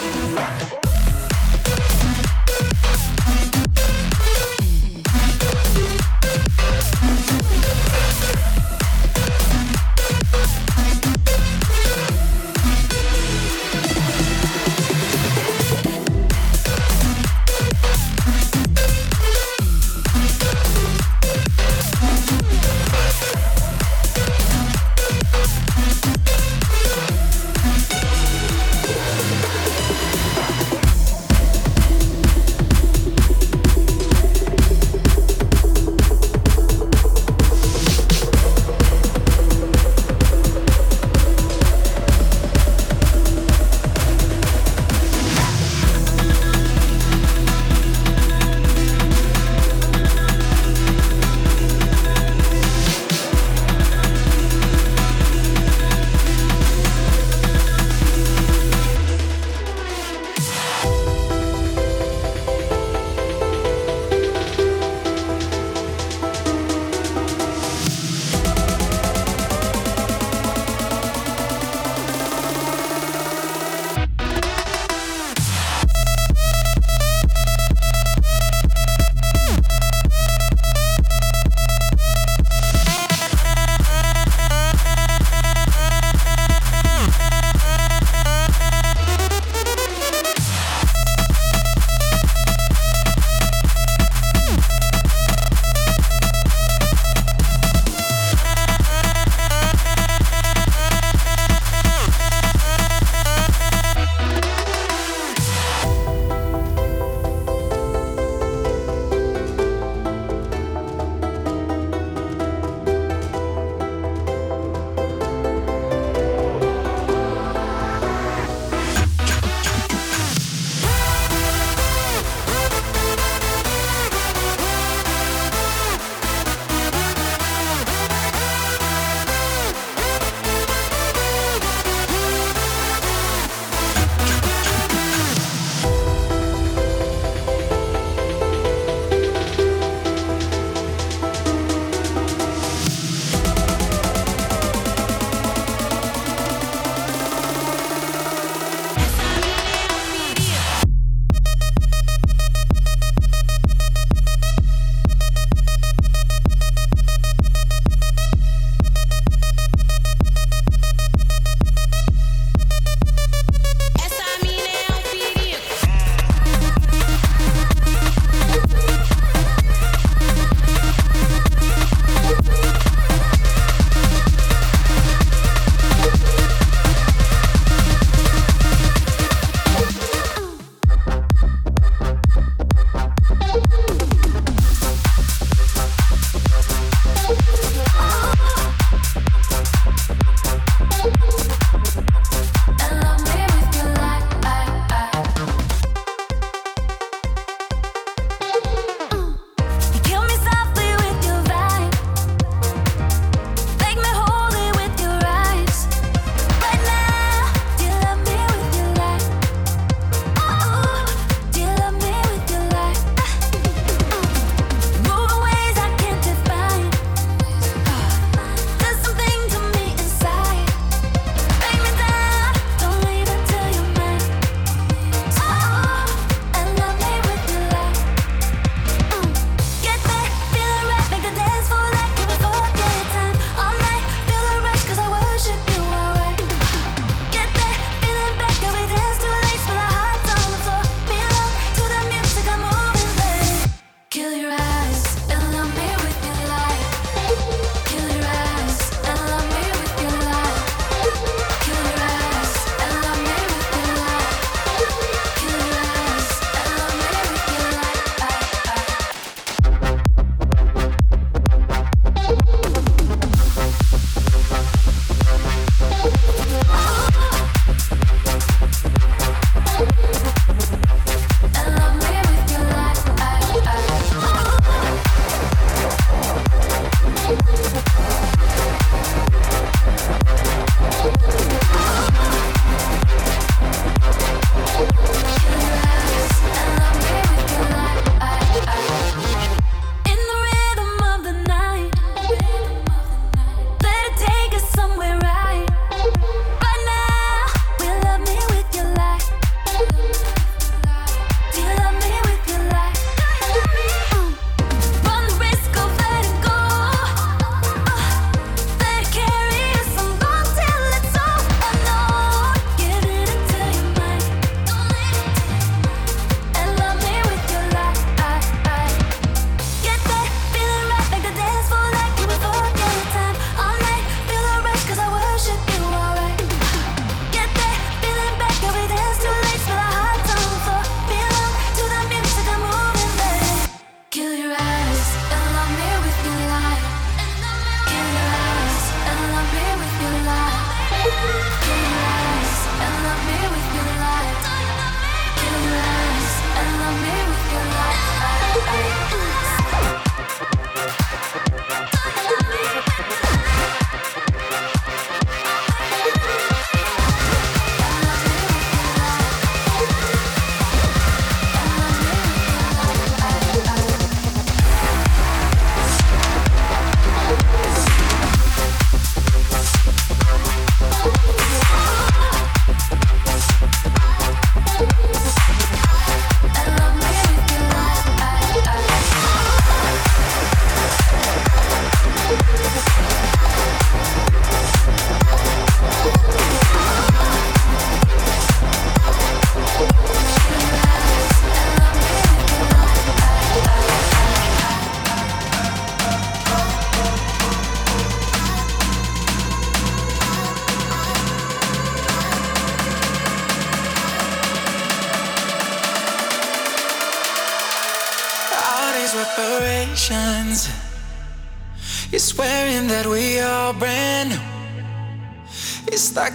Thank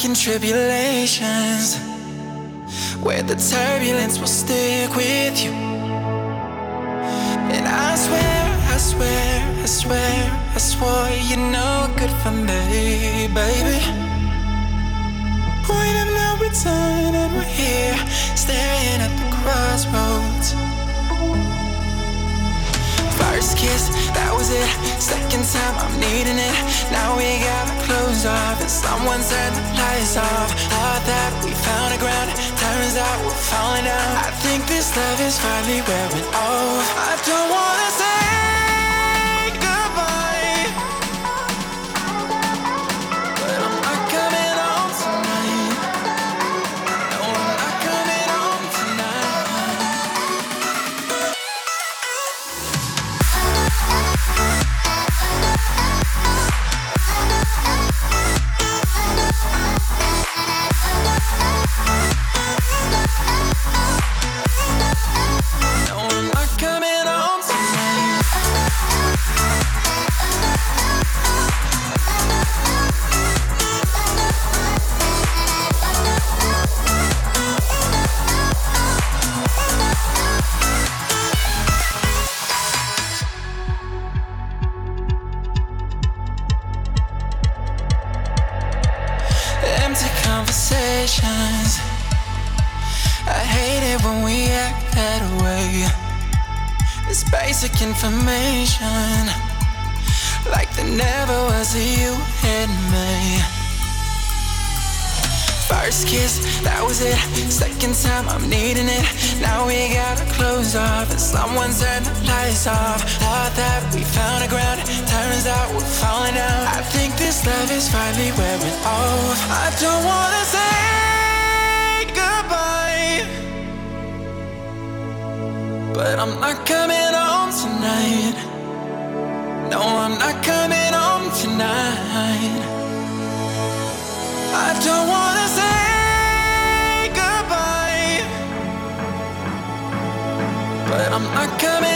In tribulations where the turbulence will stick with you. And I swear, I swear, I swear, I swore you're no good for me, baby. Point of no return, and we're here staring at the crossroads. Kiss, that was it. Second time, I'm needing it. Now we got our clothes off, and someone turned the lights off. Thought that we found a ground, turns out we're falling down. I think this love is finally wearing off. I don't wanna say. Was it. Second time, I'm needing it. Now we gotta close off, and someone turned the lights off. Thought that we found a ground, turns out we're falling down. I think this love is finally wearing off. I don't wanna say goodbye, but I'm not coming home tonight. No, I'm not coming home tonight. I'm not coming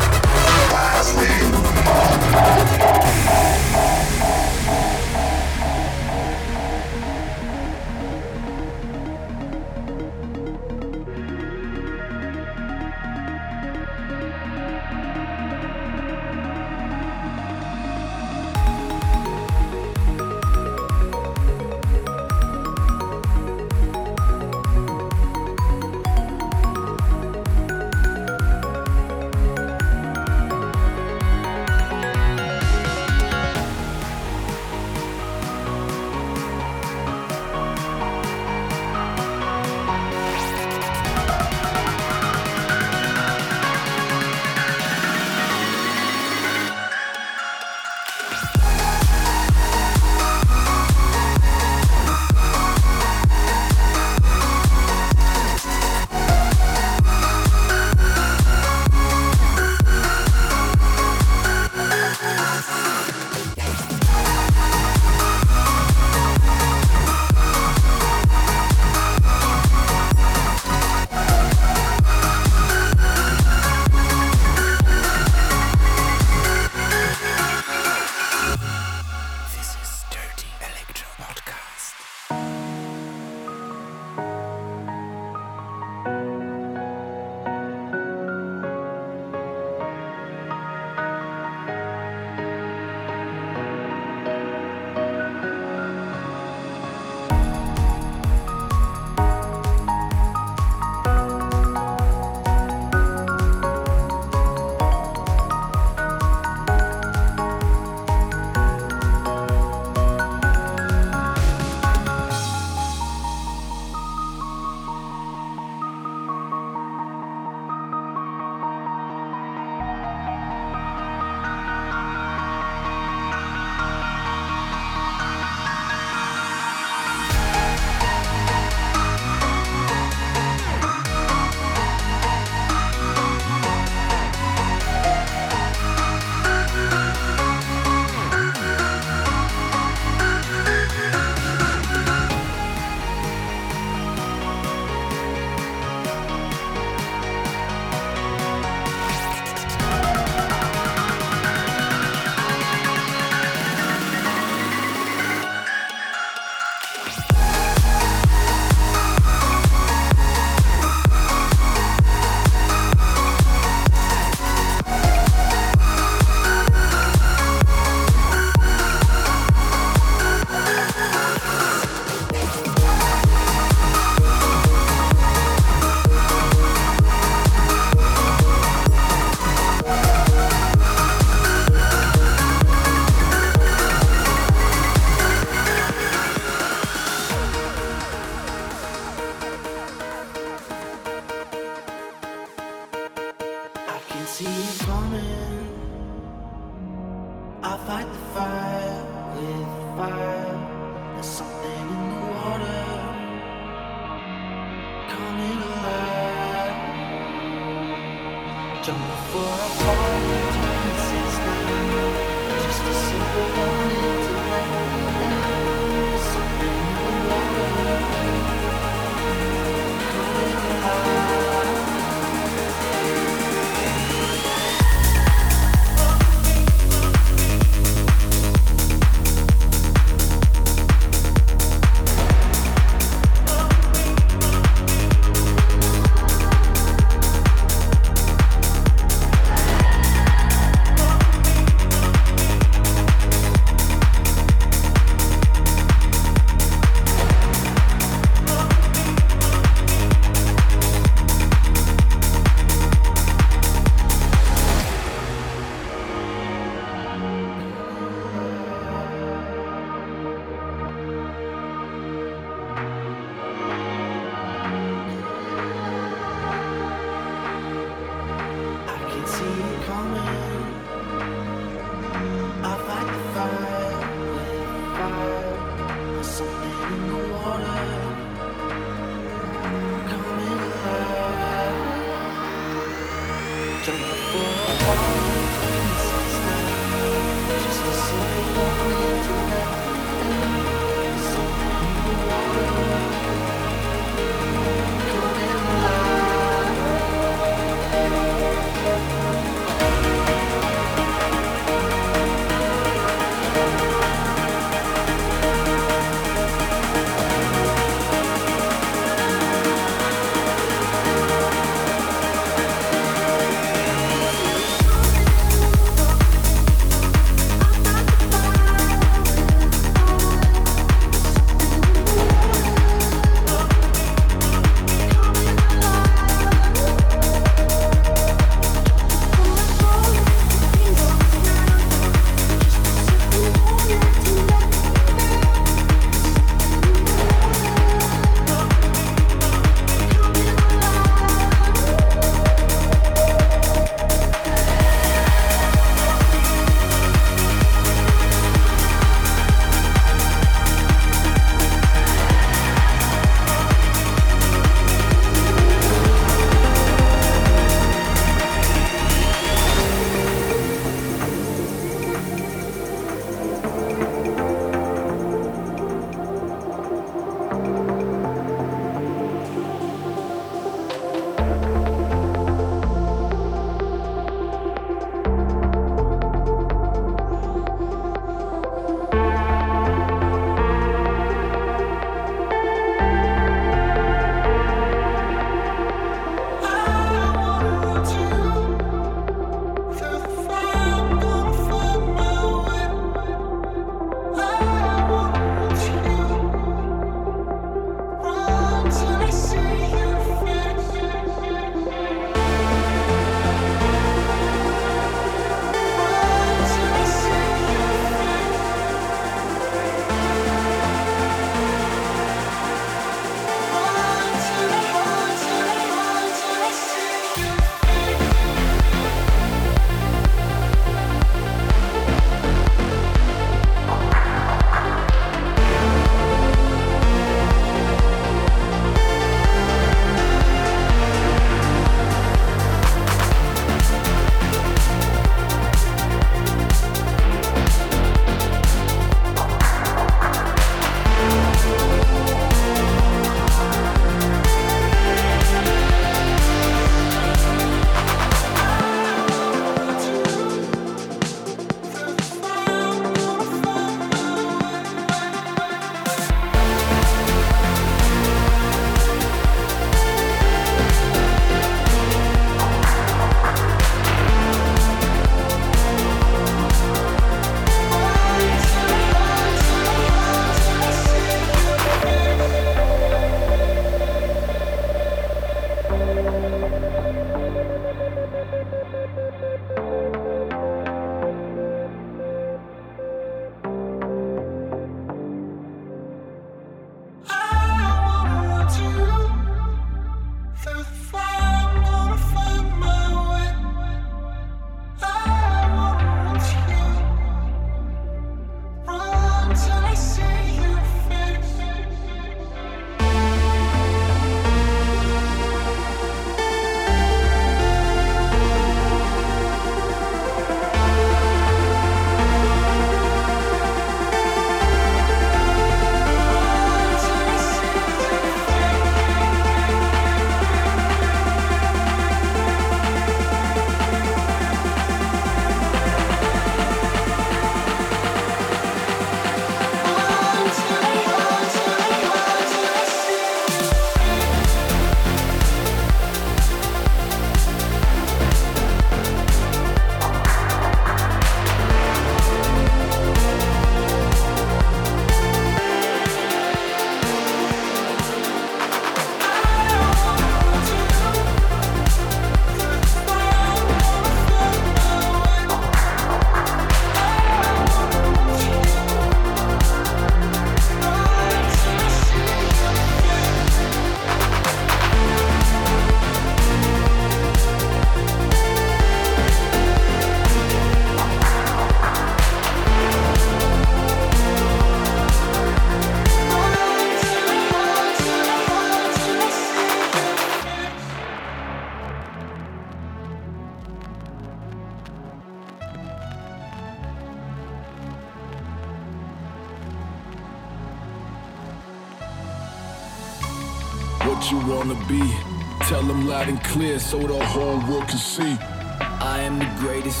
clear so the whole world can see. I am the greatest.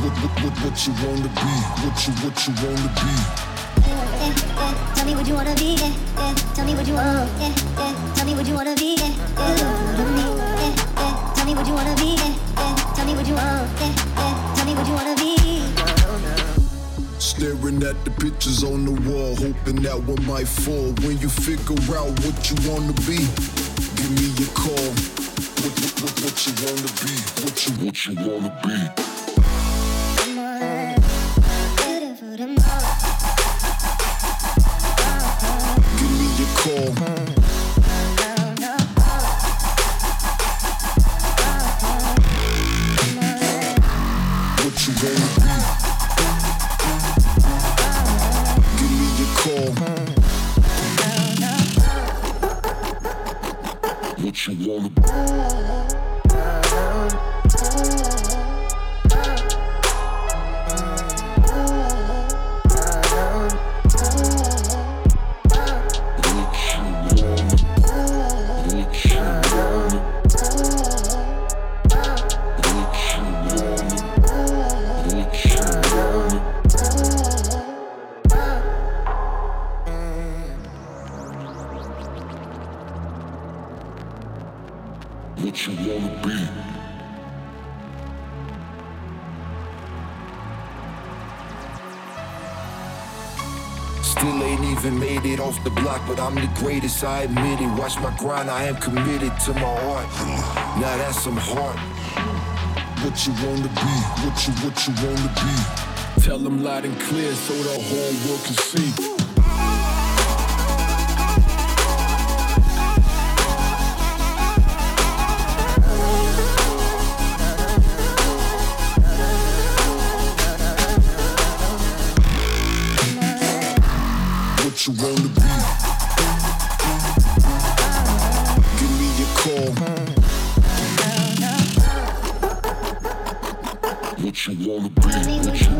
What, what, what, what you wanna be? What you, what you wanna be? Eh, eh, tell me what you wanna be. Eh, eh, tell me what you want. Eh, eh, tell me what you wanna be. Eh, eh, tell me what you wanna be. Tell me what you want. Eh, eh, tell me what you wanna be. Staring at the pictures on the wall, hoping that one might fall. When you figure out what you wanna be, give me a call. What, you wanna be? What you, what you wanna be? Give me a call. What you wanna be? But I'm the greatest, I admit it. Watch my grind, I am committed to my art. Now that's some heart. What you wanna be, what you, what you wanna be. Tell them loud and clear so the whole world can see. You wanna you wanna be? What you